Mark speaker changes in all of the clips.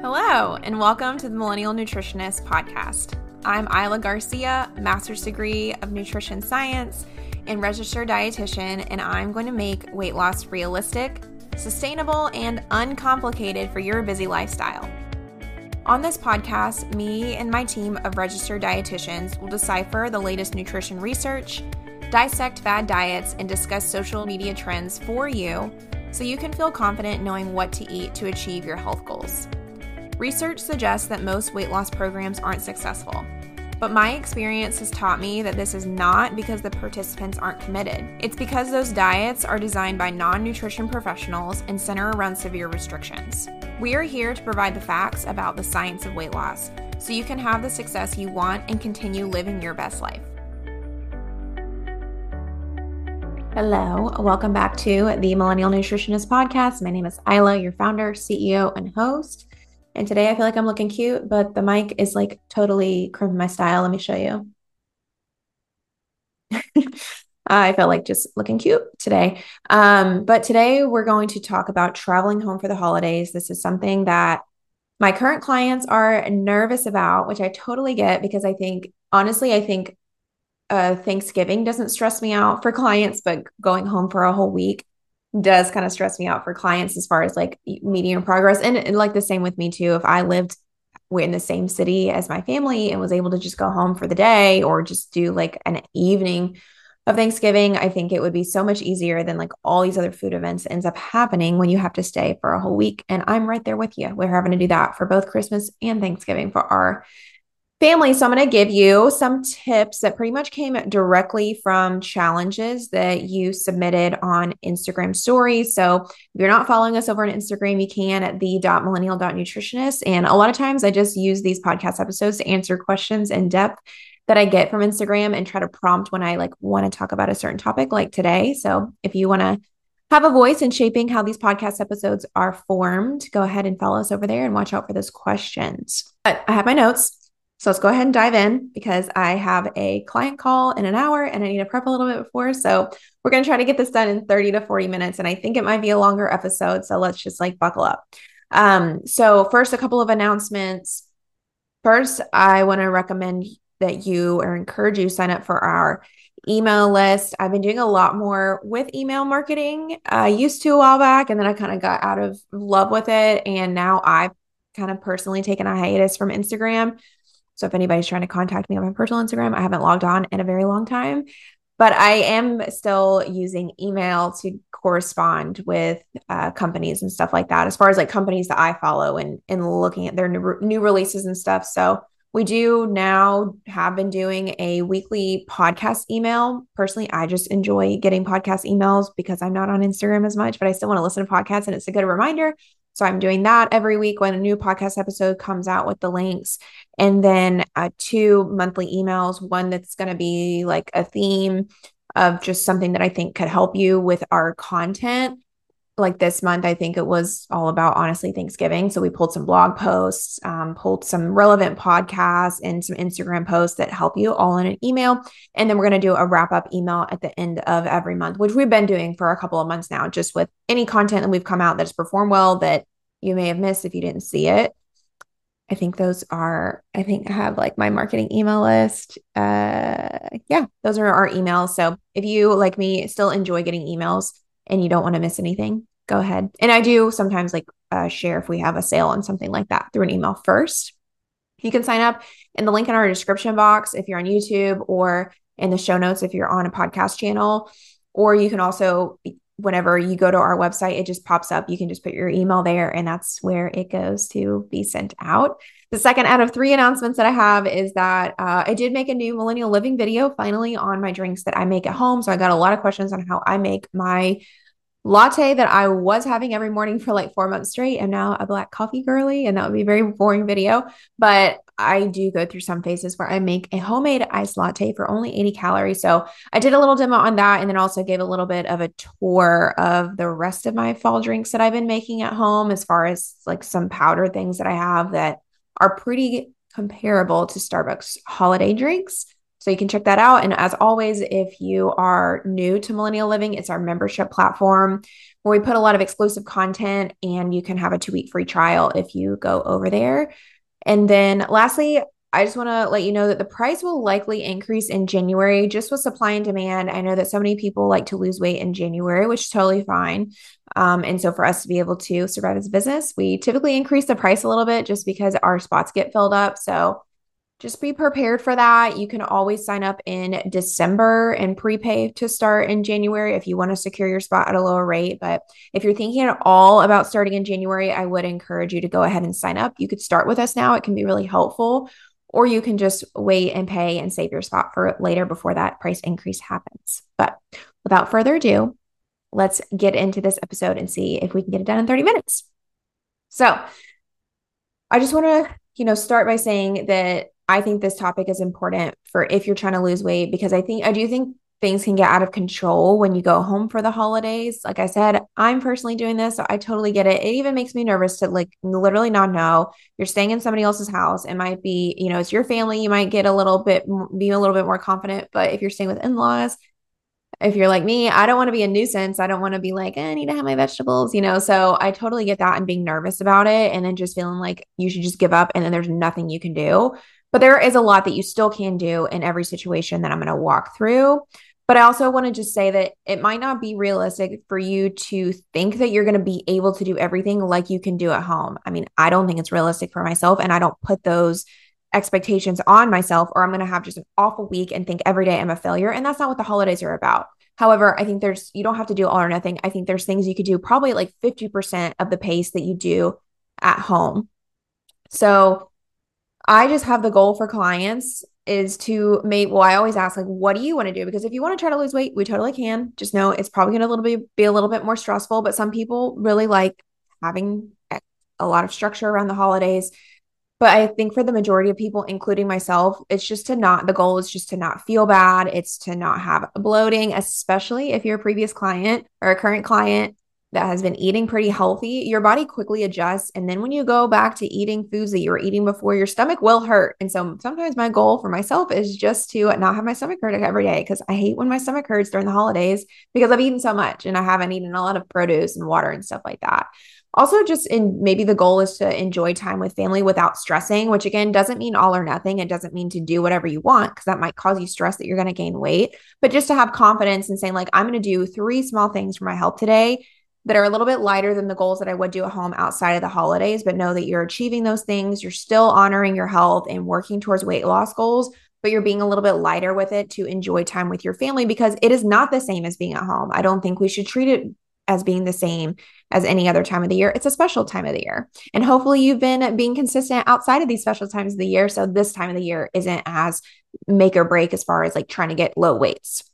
Speaker 1: Hello, and welcome to the Millennial Nutritionist Podcast. I'm Isla Garcia, master's degree of nutrition science and registered dietitian, and I'm going to make weight loss realistic, sustainable, and uncomplicated for your busy lifestyle. On this podcast, me and my team of registered dietitians will decipher the latest nutrition research, dissect fad diets, and discuss social media trends for you so you can feel confident knowing what to eat to achieve your health goals. Research suggests that most weight loss programs aren't successful. But my experience has taught me that this is not because the participants aren't committed. It's because those diets are designed by non nutrition professionals and center around severe restrictions. We are here to provide the facts about the science of weight loss so you can have the success you want and continue living your best life. Hello, welcome back to the Millennial Nutritionist Podcast. My name is Isla, your founder, CEO, and host. And today I feel like I'm looking cute, but the mic is like totally crimping my style. Let me show you. I felt like just looking cute today. Um, but today we're going to talk about traveling home for the holidays. This is something that my current clients are nervous about, which I totally get because I think, honestly, I think uh, Thanksgiving doesn't stress me out for clients, but going home for a whole week does kind of stress me out for clients as far as like meeting your progress. And, and like the same with me too. If I lived in the same city as my family and was able to just go home for the day or just do like an evening of Thanksgiving, I think it would be so much easier than like all these other food events ends up happening when you have to stay for a whole week. And I'm right there with you. We're having to do that for both Christmas and Thanksgiving for our family. So I'm going to give you some tips that pretty much came directly from challenges that you submitted on Instagram stories. So if you're not following us over on Instagram, you can at the.millennial.nutritionist. And a lot of times I just use these podcast episodes to answer questions in depth that I get from Instagram and try to prompt when I like want to talk about a certain topic like today. So if you want to have a voice in shaping how these podcast episodes are formed, go ahead and follow us over there and watch out for those questions. But I have my notes. So let's go ahead and dive in because I have a client call in an hour and I need to prep a little bit before. So we're going to try to get this done in 30 to 40 minutes. And I think it might be a longer episode. So let's just like buckle up. Um, so, first, a couple of announcements. First, I want to recommend that you or encourage you sign up for our email list. I've been doing a lot more with email marketing. I used to a while back and then I kind of got out of love with it. And now I've kind of personally taken a hiatus from Instagram. So if anybody's trying to contact me on my personal Instagram, I haven't logged on in a very long time, but I am still using email to correspond with uh, companies and stuff like that. As far as like companies that I follow and and looking at their new, new releases and stuff. So we do now have been doing a weekly podcast email. Personally, I just enjoy getting podcast emails because I'm not on Instagram as much, but I still want to listen to podcasts and it's a good reminder so I'm doing that every week when a new podcast episode comes out with the links. And then uh, two monthly emails, one that's going to be like a theme of just something that I think could help you with our content. Like this month, I think it was all about honestly Thanksgiving. So we pulled some blog posts, um, pulled some relevant podcasts, and some Instagram posts that help you all in an email. And then we're going to do a wrap up email at the end of every month, which we've been doing for a couple of months now, just with any content that we've come out that's performed well that you may have missed if you didn't see it. I think those are, I think I have like my marketing email list. Uh, yeah, those are our emails. So if you, like me, still enjoy getting emails and you don't want to miss anything, go ahead. And I do sometimes like uh, share if we have a sale on something like that through an email first. You can sign up in the link in our description box if you're on YouTube or in the show notes if you're on a podcast channel. Or you can also whenever you go to our website, it just pops up. You can just put your email there, and that's where it goes to be sent out. The second out of three announcements that I have is that uh, I did make a new millennial living video finally on my drinks that I make at home. So I got a lot of questions on how I make my latte that I was having every morning for like four months straight. and now a black coffee girly, and that would be a very boring video. But I do go through some phases where I make a homemade iced latte for only 80 calories. So I did a little demo on that and then also gave a little bit of a tour of the rest of my fall drinks that I've been making at home, as far as like some powder things that I have that are pretty comparable to Starbucks holiday drinks. So you can check that out. And as always, if you are new to Millennial Living, it's our membership platform where we put a lot of exclusive content and you can have a two week free trial if you go over there. And then lastly, I just want to let you know that the price will likely increase in January just with supply and demand. I know that so many people like to lose weight in January, which is totally fine. Um, and so for us to be able to survive as a business, we typically increase the price a little bit just because our spots get filled up. So just be prepared for that. You can always sign up in December and prepay to start in January if you want to secure your spot at a lower rate. But if you're thinking at all about starting in January, I would encourage you to go ahead and sign up. You could start with us now, it can be really helpful, or you can just wait and pay and save your spot for later before that price increase happens. But without further ado, let's get into this episode and see if we can get it done in 30 minutes. So, I just want to, you know, start by saying that I think this topic is important for if you're trying to lose weight because I think I do think things can get out of control when you go home for the holidays. Like I said, I'm personally doing this, so I totally get it. It even makes me nervous to like literally not know you're staying in somebody else's house. It might be, you know, it's your family. You might get a little bit, be a little bit more confident. But if you're staying with in laws, if you're like me, I don't want to be a nuisance. I don't want to be like, eh, I need to have my vegetables, you know? So I totally get that and being nervous about it and then just feeling like you should just give up and then there's nothing you can do. But there is a lot that you still can do in every situation that I'm going to walk through. But I also want to just say that it might not be realistic for you to think that you're going to be able to do everything like you can do at home. I mean, I don't think it's realistic for myself, and I don't put those expectations on myself, or I'm going to have just an awful week and think every day I'm a failure. And that's not what the holidays are about. However, I think there's, you don't have to do all or nothing. I think there's things you could do probably like 50% of the pace that you do at home. So I just have the goal for clients is to make well i always ask like what do you want to do? Because if you want to try to lose weight we totally can. Just know it's probably going to little bit be a little bit more stressful but some people really like having a lot of structure around the holidays. But i think for the majority of people including myself it's just to not the goal is just to not feel bad. It's to not have bloating especially if you're a previous client or a current client that has been eating pretty healthy, your body quickly adjusts. And then when you go back to eating foods that you were eating before, your stomach will hurt. And so sometimes my goal for myself is just to not have my stomach hurt every day because I hate when my stomach hurts during the holidays because I've eaten so much and I haven't eaten a lot of produce and water and stuff like that. Also, just in maybe the goal is to enjoy time with family without stressing, which again doesn't mean all or nothing. It doesn't mean to do whatever you want because that might cause you stress that you're going to gain weight, but just to have confidence and saying, like, I'm going to do three small things for my health today that are a little bit lighter than the goals that I would do at home outside of the holidays, but know that you're achieving those things. You're still honoring your health and working towards weight loss goals, but you're being a little bit lighter with it to enjoy time with your family because it is not the same as being at home. I don't think we should treat it as being the same as any other time of the year. It's a special time of the year. And hopefully you've been being consistent outside of these special times of the year. So this time of the year isn't as make or break as far as like trying to get low weights.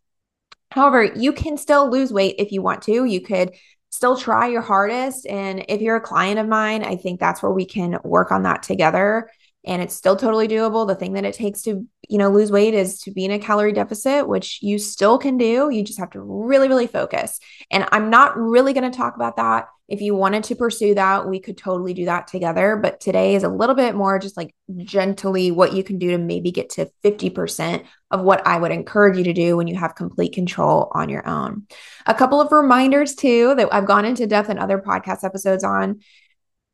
Speaker 1: However, you can still lose weight if you want to. You could still try your hardest. And if you're a client of mine, I think that's where we can work on that together. And it's still totally doable. The thing that it takes to, you know, lose weight is to be in a calorie deficit, which you still can do. You just have to really, really focus. And I'm not really going to talk about that if you wanted to pursue that, we could totally do that together. But today is a little bit more just like gently what you can do to maybe get to 50% of what I would encourage you to do when you have complete control on your own. A couple of reminders too that I've gone into depth in other podcast episodes on.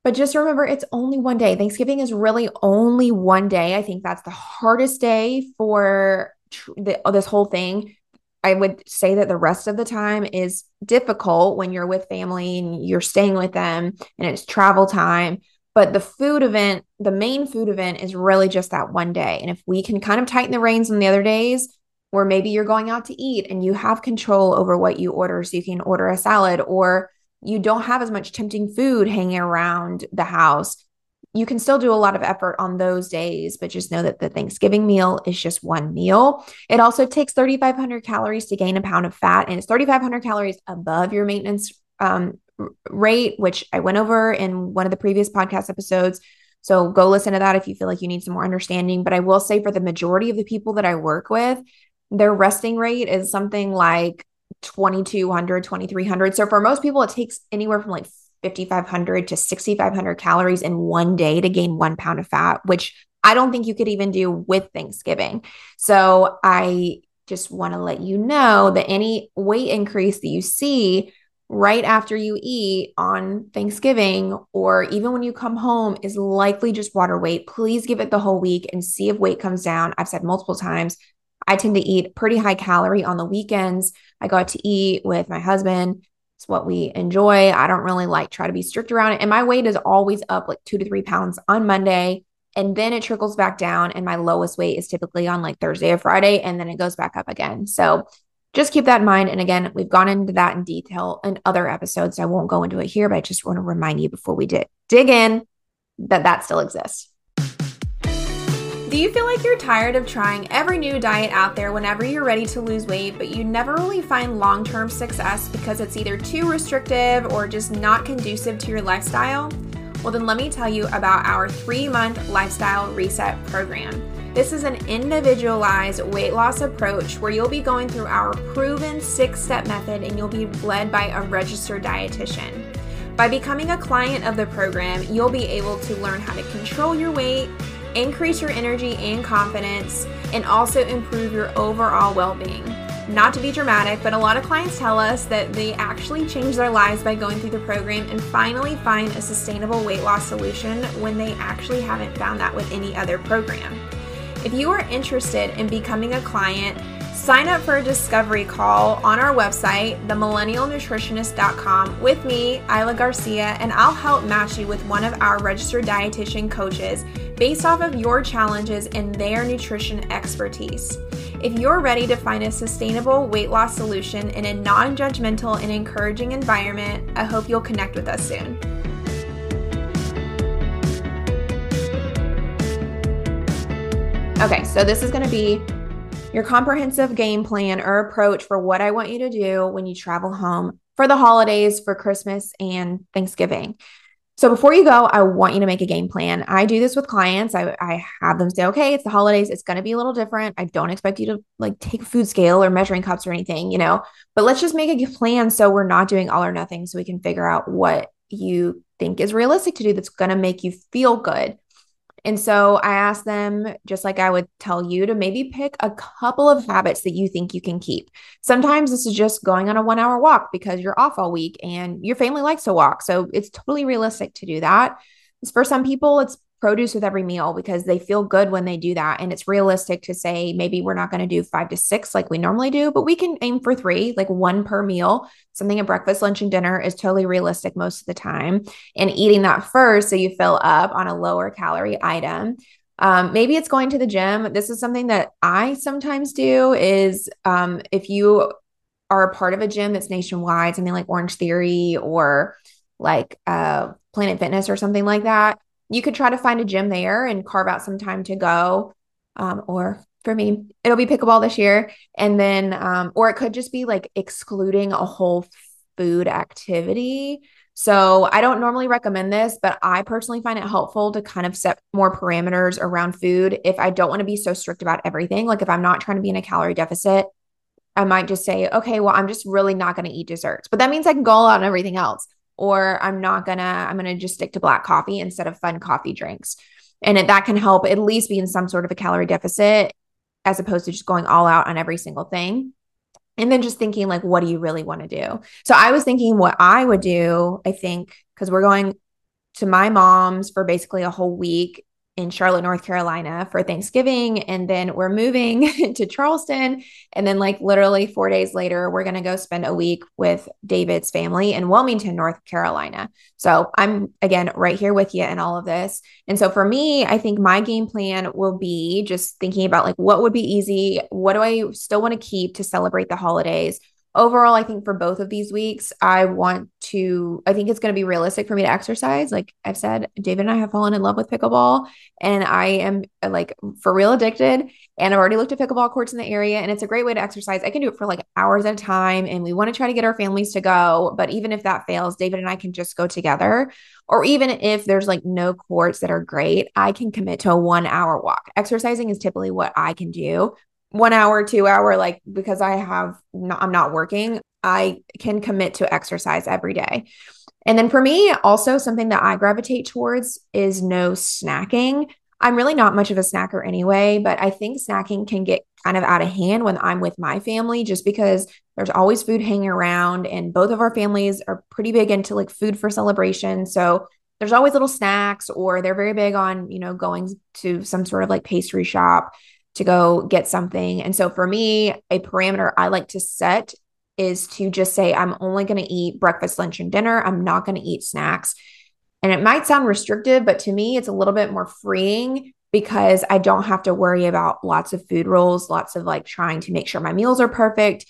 Speaker 1: But just remember, it's only one day. Thanksgiving is really only one day. I think that's the hardest day for tr- the, uh, this whole thing I would say that the rest of the time is difficult when you're with family and you're staying with them and it's travel time. But the food event, the main food event is really just that one day. And if we can kind of tighten the reins on the other days, where maybe you're going out to eat and you have control over what you order, so you can order a salad, or you don't have as much tempting food hanging around the house, you can still do a lot of effort on those days, but just know that the Thanksgiving meal is just one meal. It also takes 3,500 calories to gain a pound of fat, and it's 3,500 calories above your maintenance um, rate, which I went over in one of the previous podcast episodes. So go listen to that if you feel like you need some more understanding. But I will say for the majority of the people that I work with, their resting rate is something like 2200 2300 so for most people it takes anywhere from like 5,500 to 6,500 calories in one day to gain one pound of fat, which I don't think you could even do with Thanksgiving. So I just want to let you know that any weight increase that you see right after you eat on Thanksgiving or even when you come home is likely just water weight. Please give it the whole week and see if weight comes down. I've said multiple times, I tend to eat pretty high calorie on the weekends. I go out to eat with my husband. It's what we enjoy. I don't really like try to be strict around it. And my weight is always up like two to three pounds on Monday. And then it trickles back down. And my lowest weight is typically on like Thursday or Friday. And then it goes back up again. So just keep that in mind. And again, we've gone into that in detail in other episodes. I won't go into it here, but I just want to remind you before we did dig in that that still exists. Do you feel like you're tired of trying every new diet out there whenever you're ready to lose weight, but you never really find long term success because it's either too restrictive or just not conducive to your lifestyle? Well, then let me tell you about our three month lifestyle reset program. This is an individualized weight loss approach where you'll be going through our proven six step method and you'll be led by a registered dietitian. By becoming a client of the program, you'll be able to learn how to control your weight, increase your energy and confidence, and also improve your overall well being. Not to be dramatic, but a lot of clients tell us that they actually change their lives by going through the program and finally find a sustainable weight loss solution when they actually haven't found that with any other program. If you are interested in becoming a client, sign up for a discovery call on our website, themillennialnutritionist.com, with me, Isla Garcia, and I'll help match you with one of our registered dietitian coaches based off of your challenges and their nutrition expertise. If you're ready to find a sustainable weight loss solution in a non judgmental and encouraging environment, I hope you'll connect with us soon. Okay, so this is going to be your comprehensive game plan or approach for what I want you to do when you travel home for the holidays, for Christmas and Thanksgiving. So before you go, I want you to make a game plan. I do this with clients. I, I have them say, okay, it's the holidays. It's going to be a little different. I don't expect you to like take food scale or measuring cups or anything, you know, but let's just make a plan so we're not doing all or nothing so we can figure out what you think is realistic to do that's going to make you feel good and so I asked them, just like I would tell you, to maybe pick a couple of habits that you think you can keep. Sometimes this is just going on a one hour walk because you're off all week and your family likes to walk. So it's totally realistic to do that. For some people, it's produce with every meal because they feel good when they do that. And it's realistic to say maybe we're not going to do five to six like we normally do, but we can aim for three, like one per meal. Something at breakfast, lunch, and dinner is totally realistic most of the time. And eating that first so you fill up on a lower calorie item. Um, maybe it's going to the gym. This is something that I sometimes do is um, if you are a part of a gym that's nationwide, something like Orange Theory or like uh, Planet Fitness or something like that, you could try to find a gym there and carve out some time to go. Um, or for me, it'll be pickleball this year. And then, um, or it could just be like excluding a whole food activity. So I don't normally recommend this, but I personally find it helpful to kind of set more parameters around food if I don't want to be so strict about everything. Like if I'm not trying to be in a calorie deficit, I might just say, okay, well, I'm just really not going to eat desserts. But that means I can go all out on everything else or I'm not gonna, I'm gonna just stick to black coffee instead of fun coffee drinks. And it, that can help at least be in some sort of a calorie deficit as opposed to just going all out on every single thing. And then just thinking, like, what do you really want to do? So I was thinking what I would do, I think, because we're going to my mom's for basically a whole week in Charlotte, North Carolina for Thanksgiving. And then we're moving to Charleston. And then, like, literally four days later, we're going to go spend a week with David's family in Wilmington, North Carolina. So I'm, again, right here with you in all of this. And so for me, I think my game plan will be just thinking about like what would be easy? What do I still want to keep to celebrate the holidays? Overall, I think for both of these weeks, I want to, I think it's going to be realistic for me to exercise. Like I've said, David and I have fallen in love with pickleball and I am like for real addicted. And I've already looked at pickleball courts in the area and it's a great way to exercise. I can do it for like hours at a time. And we want to try to get our families to go. But even if that fails, David and I can just go together. Or even if there's like no courts that are great, I can commit to a one hour walk. Exercising is typically what I can do one hour, two hour, like because I have not, I'm not working, I can commit to exercise every day. And then for me, also something that I gravitate towards is no snacking. I'm really not much of a snacker anyway, but I think snacking can get kind of out of hand when I'm with my family just because there's always food hanging around and both of our families are pretty big into like food for celebration. So there's always little snacks or they're very big on, you know, going to some sort of like pastry shop to go get something. And so for me, a parameter I like to set is to just say, I'm only going to eat breakfast, lunch, and dinner. I'm not going to eat snacks. And it might sound restrictive, but to me, it's a little bit more freeing because I don't have to worry about lots of food rules, lots of like trying to make sure my meals are perfect.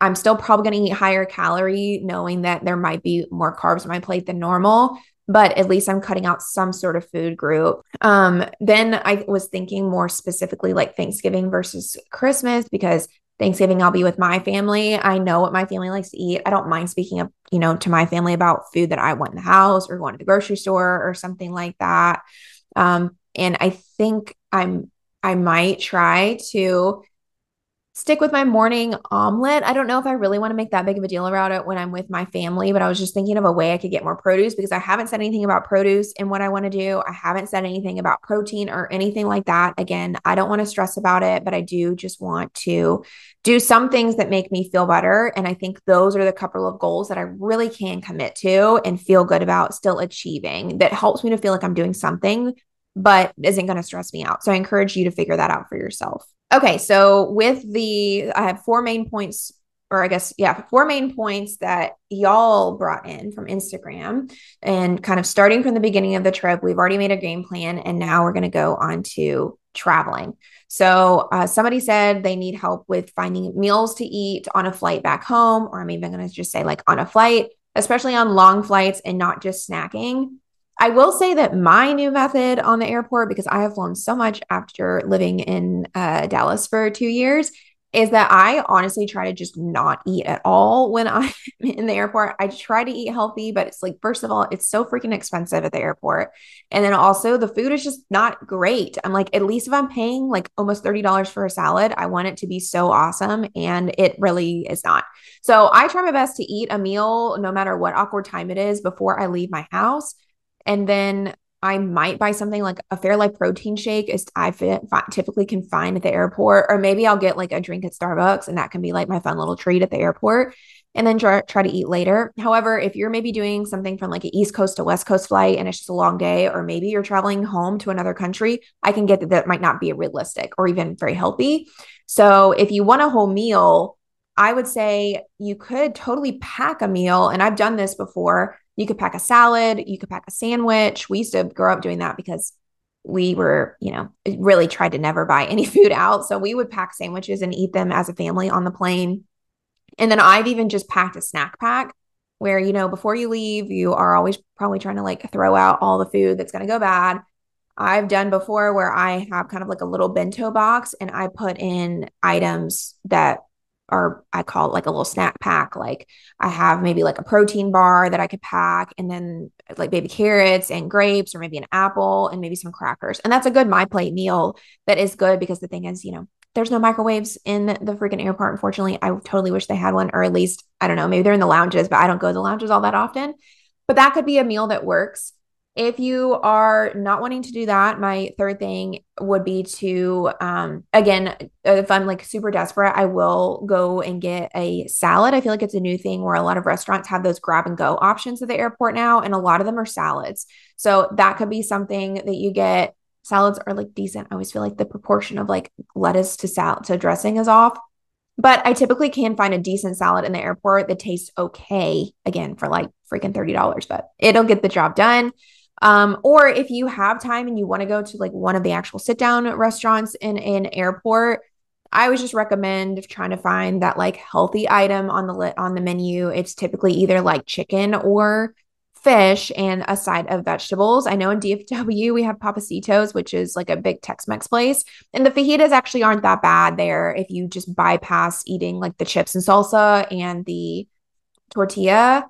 Speaker 1: I'm still probably going to eat higher calorie, knowing that there might be more carbs on my plate than normal, but at least I'm cutting out some sort of food group. Um, then I was thinking more specifically like Thanksgiving versus Christmas because Thanksgiving I'll be with my family. I know what my family likes to eat. I don't mind speaking up, you know, to my family about food that I want in the house or going to the grocery store or something like that. Um, and I think I'm I might try to stick with my morning omelet. I don't know if I really want to make that big of a deal about it when I'm with my family, but I was just thinking of a way I could get more produce because I haven't said anything about produce and what I want to do. I haven't said anything about protein or anything like that. Again, I don't want to stress about it, but I do just want to do some things that make me feel better. And I think those are the couple of goals that I really can commit to and feel good about still achieving that helps me to feel like I'm doing something but isn't going to stress me out. So I encourage you to figure that out for yourself. Okay, so with the, I have four main points, or I guess, yeah, four main points that y'all brought in from Instagram. And kind of starting from the beginning of the trip, we've already made a game plan, and now we're going to go on to traveling. So uh, somebody said they need help with finding meals to eat on a flight back home, or I'm even going to just say like on a flight, especially on long flights and not just snacking. I will say that my new method on the airport, because I have flown so much after living in uh, Dallas for two years, is that I honestly try to just not eat at all when I'm in the airport. I try to eat healthy, but it's like, first of all, it's so freaking expensive at the airport. And then also, the food is just not great. I'm like, at least if I'm paying like almost $30 for a salad, I want it to be so awesome. And it really is not. So I try my best to eat a meal, no matter what awkward time it is, before I leave my house. And then I might buy something like a Fairlife protein shake is I fit, typically can find at the airport, or maybe I'll get like a drink at Starbucks and that can be like my fun little treat at the airport and then try, try to eat later. However, if you're maybe doing something from like an East Coast to West Coast flight and it's just a long day, or maybe you're traveling home to another country, I can get that that might not be realistic or even very healthy. So if you want a whole meal, I would say you could totally pack a meal. And I've done this before you could pack a salad, you could pack a sandwich. We used to grow up doing that because we were, you know, really tried to never buy any food out. So we would pack sandwiches and eat them as a family on the plane. And then I've even just packed a snack pack where, you know, before you leave, you are always probably trying to like throw out all the food that's going to go bad. I've done before where I have kind of like a little bento box and I put in items that or I call it like a little snack pack. Like I have maybe like a protein bar that I could pack and then like baby carrots and grapes or maybe an apple and maybe some crackers. And that's a good my plate meal that is good because the thing is, you know, there's no microwaves in the freaking airport. Unfortunately, I totally wish they had one, or at least, I don't know, maybe they're in the lounges, but I don't go to the lounges all that often. But that could be a meal that works. If you are not wanting to do that, my third thing would be to, um, again, if I'm like super desperate, I will go and get a salad. I feel like it's a new thing where a lot of restaurants have those grab and go options at the airport now, and a lot of them are salads. So that could be something that you get. Salads are like decent. I always feel like the proportion of like lettuce to salad to dressing is off. But I typically can find a decent salad in the airport that tastes okay, again, for like freaking $30, but it'll get the job done. Um, or if you have time and you want to go to like one of the actual sit down restaurants in an airport, I would just recommend trying to find that like healthy item on the lit on the menu. It's typically either like chicken or fish and a side of vegetables. I know in DFW we have Pappasitos, which is like a big Tex-Mex place, and the fajitas actually aren't that bad there if you just bypass eating like the chips and salsa and the tortilla.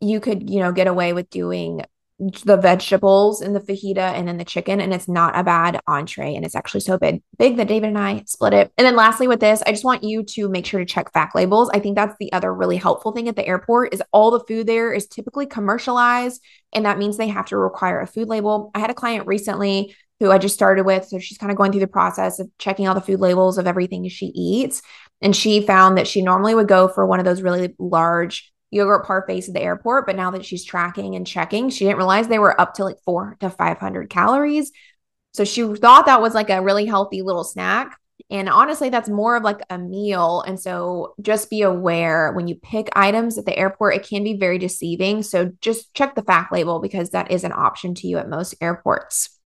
Speaker 1: You could, you know, get away with doing the vegetables in the fajita and then the chicken and it's not a bad entree and it's actually so big big that David and I split it. And then lastly with this, I just want you to make sure to check fact labels. I think that's the other really helpful thing at the airport is all the food there is typically commercialized and that means they have to require a food label. I had a client recently who I just started with. So she's kind of going through the process of checking all the food labels of everything she eats. And she found that she normally would go for one of those really large yogurt parfaits at the airport. But now that she's tracking and checking, she didn't realize they were up to like four to 500 calories. So she thought that was like a really healthy little snack. And honestly, that's more of like a meal. And so just be aware when you pick items at the airport, it can be very deceiving. So just check the fact label because that is an option to you at most airports.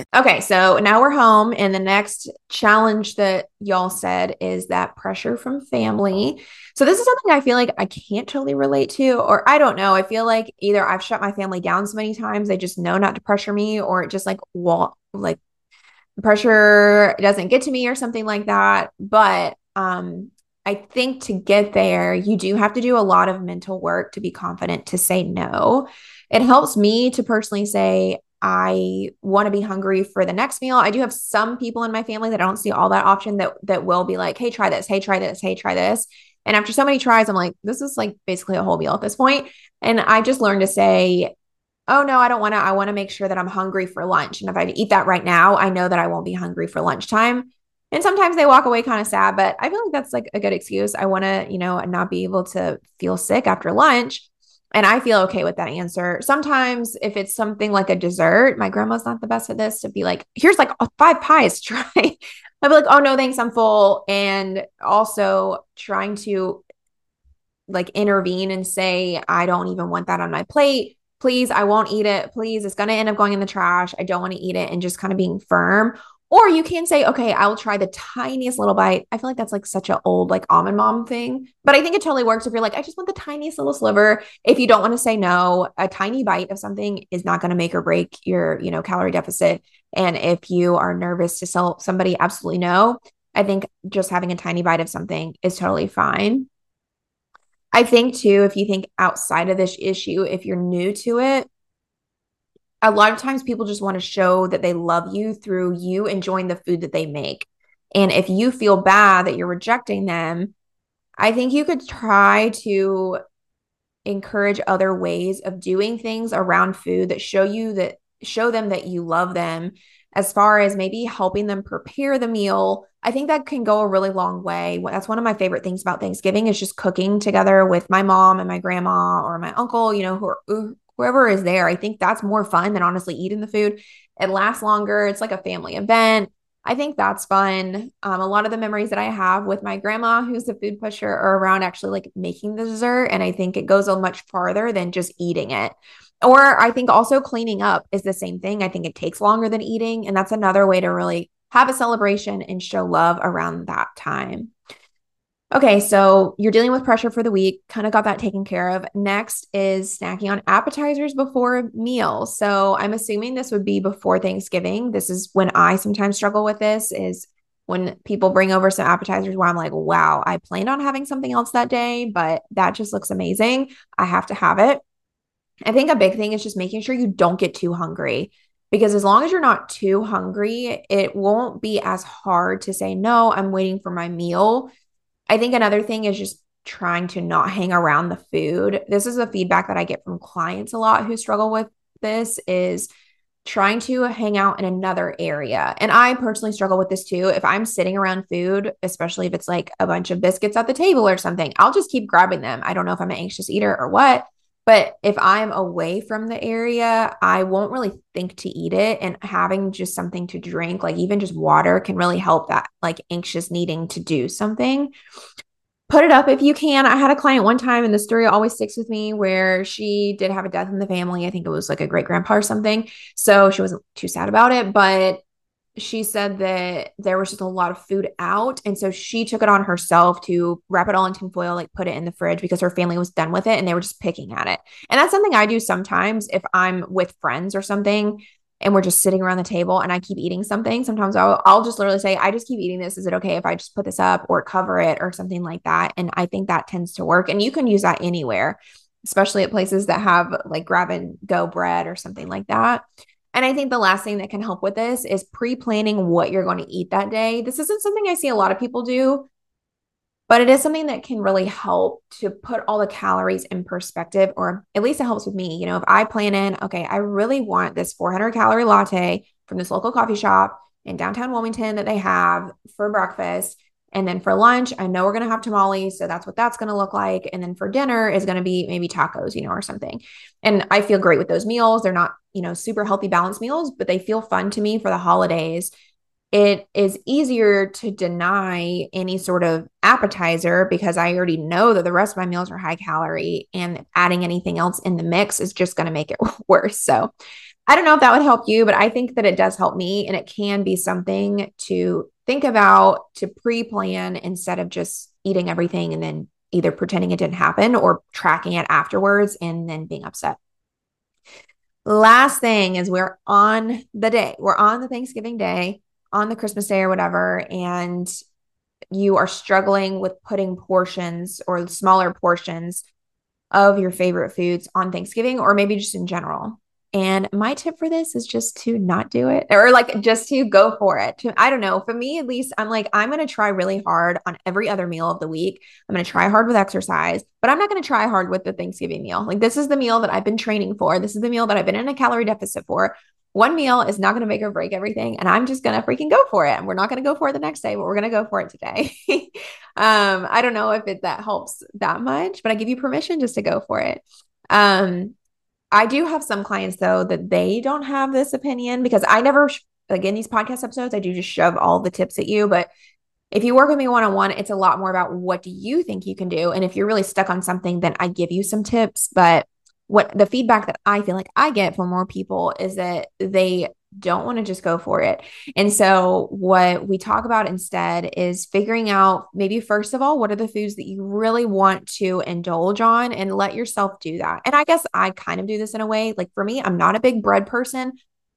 Speaker 1: it. Okay, so now we're home, and the next challenge that y'all said is that pressure from family. So this is something I feel like I can't totally relate to, or I don't know. I feel like either I've shut my family down so many times they just know not to pressure me, or it just like wall like pressure doesn't get to me or something like that. But um I think to get there, you do have to do a lot of mental work to be confident to say no. It helps me to personally say, I want to be hungry for the next meal. I do have some people in my family that I don't see all that often that that will be like, "Hey, try this. Hey, try this. Hey, try this." And after so many tries, I'm like, "This is like basically a whole meal at this point." And I just learned to say, "Oh no, I don't want to. I want to make sure that I'm hungry for lunch. And if I eat that right now, I know that I won't be hungry for lunchtime." And sometimes they walk away kind of sad, but I feel like that's like a good excuse. I want to, you know, not be able to feel sick after lunch. And I feel okay with that answer. Sometimes, if it's something like a dessert, my grandma's not the best at this to be like, here's like five pies, try. I'd be like, oh no, thanks, I'm full. And also trying to like intervene and say, I don't even want that on my plate. Please, I won't eat it. Please, it's going to end up going in the trash. I don't want to eat it. And just kind of being firm. Or you can say, okay, I will try the tiniest little bite. I feel like that's like such an old, like almond mom thing. But I think it totally works if you're like, I just want the tiniest little sliver. If you don't want to say no, a tiny bite of something is not going to make or break your, you know, calorie deficit. And if you are nervous to sell somebody absolutely no, I think just having a tiny bite of something is totally fine. I think too, if you think outside of this issue, if you're new to it, a lot of times people just want to show that they love you through you enjoying the food that they make. And if you feel bad that you're rejecting them, I think you could try to encourage other ways of doing things around food that show you that show them that you love them as far as maybe helping them prepare the meal i think that can go a really long way that's one of my favorite things about thanksgiving is just cooking together with my mom and my grandma or my uncle you know who are whoever is there. I think that's more fun than honestly eating the food. It lasts longer. It's like a family event. I think that's fun. Um, a lot of the memories that I have with my grandma, who's a food pusher, are around actually like making the dessert. And I think it goes a much farther than just eating it. Or I think also cleaning up is the same thing. I think it takes longer than eating. And that's another way to really have a celebration and show love around that time. Okay, so you're dealing with pressure for the week, kind of got that taken care of. Next is snacking on appetizers before meals. So I'm assuming this would be before Thanksgiving. This is when I sometimes struggle with this is when people bring over some appetizers where I'm like, wow, I planned on having something else that day, but that just looks amazing. I have to have it. I think a big thing is just making sure you don't get too hungry because as long as you're not too hungry, it won't be as hard to say, no, I'm waiting for my meal I think another thing is just trying to not hang around the food. This is the feedback that I get from clients a lot who struggle with this is trying to hang out in another area. And I personally struggle with this too. If I'm sitting around food, especially if it's like a bunch of biscuits at the table or something, I'll just keep grabbing them. I don't know if I'm an anxious eater or what, but if I'm away from the area, I won't really think to eat it. And having just something to drink, like even just water, can really help that like anxious needing to do something. Put it up if you can. I had a client one time, and the story always sticks with me where she did have a death in the family. I think it was like a great grandpa or something. So she wasn't too sad about it, but she said that there was just a lot of food out. And so she took it on herself to wrap it all in tinfoil, like put it in the fridge because her family was done with it and they were just picking at it. And that's something I do sometimes if I'm with friends or something. and we're just sitting around the table and I keep eating something, sometimes I'll, I'll just literally say, I just keep eating this. Is it okay if I just put this up or cover it or something like that? And I think that tends to work. And you can use that anywhere, especially at places that have like grab and go bread or something like that. And I think the last thing that can help with this is pre planning what you're going to eat that day. This isn't something I see a lot of people do but it is something that can really help to put all the calories in perspective, or at least it helps with me. You know, if I plan in, okay, I really want this 400 calorie latte from this local coffee shop in downtown Wilmington that they have for breakfast. And then for lunch, I know we're going to have tamales. So that's what that's going to look like. And then for dinner is going to be maybe tacos, you know, or something. And I feel great with those meals. They're not, you know, super healthy, balanced meals, but they feel fun to me for the holidays it is easier to deny any sort of appetizer because I already know that the rest of my meals are high calorie and adding anything else in the mix is just going to make it worse. So I don't know if that would help you, but I think that it does help me and it can be something to think about to pre plan instead of just eating everything and then either pretending it didn't happen or tracking it afterwards and then being upset. Last thing is we're on the day, we're on the Thanksgiving day on the Christmas day or whatever, and you are struggling with putting portions or smaller portions of your favorite foods on Thanksgiving or maybe just in general. And my tip for this is just to not do it or like just to go for it. I don't know. For me, at least, I'm like, I'm going to try really hard on every other meal of the week. I'm going to try hard with exercise, but I'm not going to try hard with the Thanksgiving meal. Like, this is the meal that I've been training for. This is the meal that I've been in a calorie deficit for one meal is not going to make or break everything. And I'm just going to freaking go for it. And we're not going to go for it the next day, but we're going to go for it today. um, I don't know if it that helps that much, but I give you permission just to go for it. Um, I do have some clients though that they don't have this opinion because I never, like in these podcast episodes, I do just shove all the tips at you. But if you work with me one on one, it's a lot more about what do you think you can do. And if you're really stuck on something, then I give you some tips. But what the feedback that I feel like I get from more people is that they don't want to just go for it. And so, what we talk about instead is figuring out maybe, first of all, what are the foods that you really want to indulge on and let yourself do that. And I guess I kind of do this in a way. Like for me, I'm not a big bread person.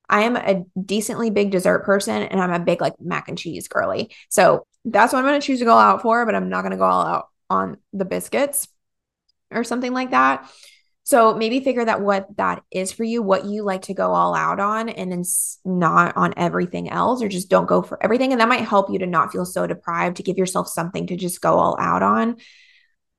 Speaker 1: I am a decently big dessert person and I'm a big like mac and cheese girly. So that's what I'm going to choose to go out for, but I'm not going to go all out on the biscuits or something like that. So maybe figure that what that is for you, what you like to go all out on, and then not on everything else, or just don't go for everything. And that might help you to not feel so deprived, to give yourself something to just go all out on.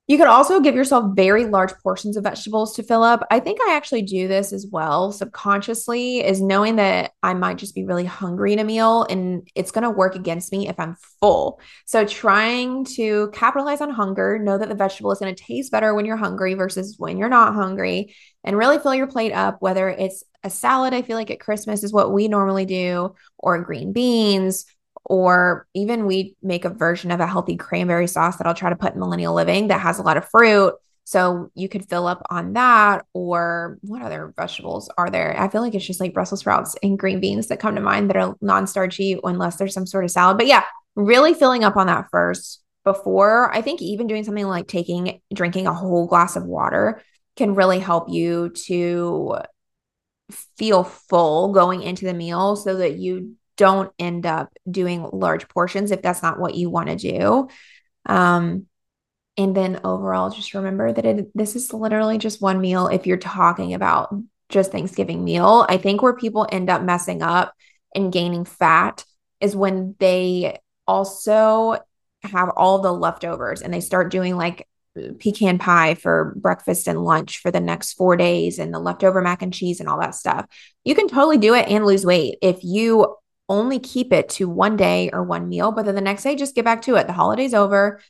Speaker 1: You could also give yourself very large portions of vegetables to fill up. I think I actually do this as well subconsciously, is knowing that I might just be really hungry in a meal and it's going to work against me if I'm full. So, trying to capitalize on hunger, know that the vegetable is going to taste better when you're hungry versus when you're not hungry, and really fill your plate up, whether it's a salad, I feel like at Christmas is what we normally do, or green beans, or even we make a version of a healthy cranberry sauce that I'll try to put in Millennial Living that has a lot of fruit. So you could fill up on that. Or what other vegetables are there? I feel like it's just like Brussels sprouts and green beans that come to mind that are non starchy unless there's some sort of salad. But yeah, really filling up on that first before I think even doing something like taking, drinking a whole glass of water can really help you to feel full going into the meal so that you don't end up doing large portions if that's not what you want to do. Um, and then overall, just remember that it, this is literally just one meal. If you're talking about just Thanksgiving meal, I think where people end up messing up and gaining fat is when they also have all the leftovers and they start doing like pecan pie for breakfast and lunch for the next four days and the leftover mac and cheese and all that stuff. You can totally do it and lose weight if you only keep it to one day or one meal, but then the next day, just get back to it. The holiday's over,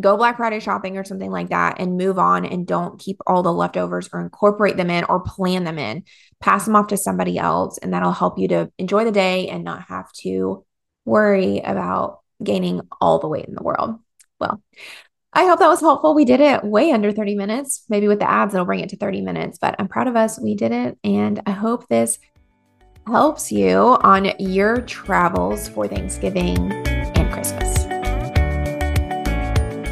Speaker 1: go Black Friday shopping or something like that and move on and don't keep all the leftovers or incorporate them in or plan them in. Pass them off to somebody else, and that'll help you to enjoy the day and not have to worry about gaining all the weight in the world. Well, I hope that was helpful. We did it way under 30 minutes. Maybe with the ads, it'll bring it to 30 minutes, but I'm proud of us. We did it. And I hope this helps you on your travels for Thanksgiving and Christmas.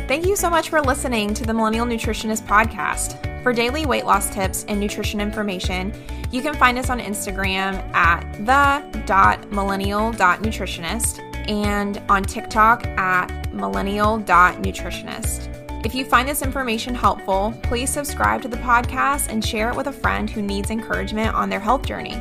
Speaker 1: Thank you so much for listening to the Millennial Nutritionist Podcast. For daily weight loss tips and nutrition information, you can find us on Instagram at the.millennial.nutritionist and on TikTok at millennial.nutritionist. If you find this information helpful, please subscribe to the podcast and share it with a friend who needs encouragement on their health journey.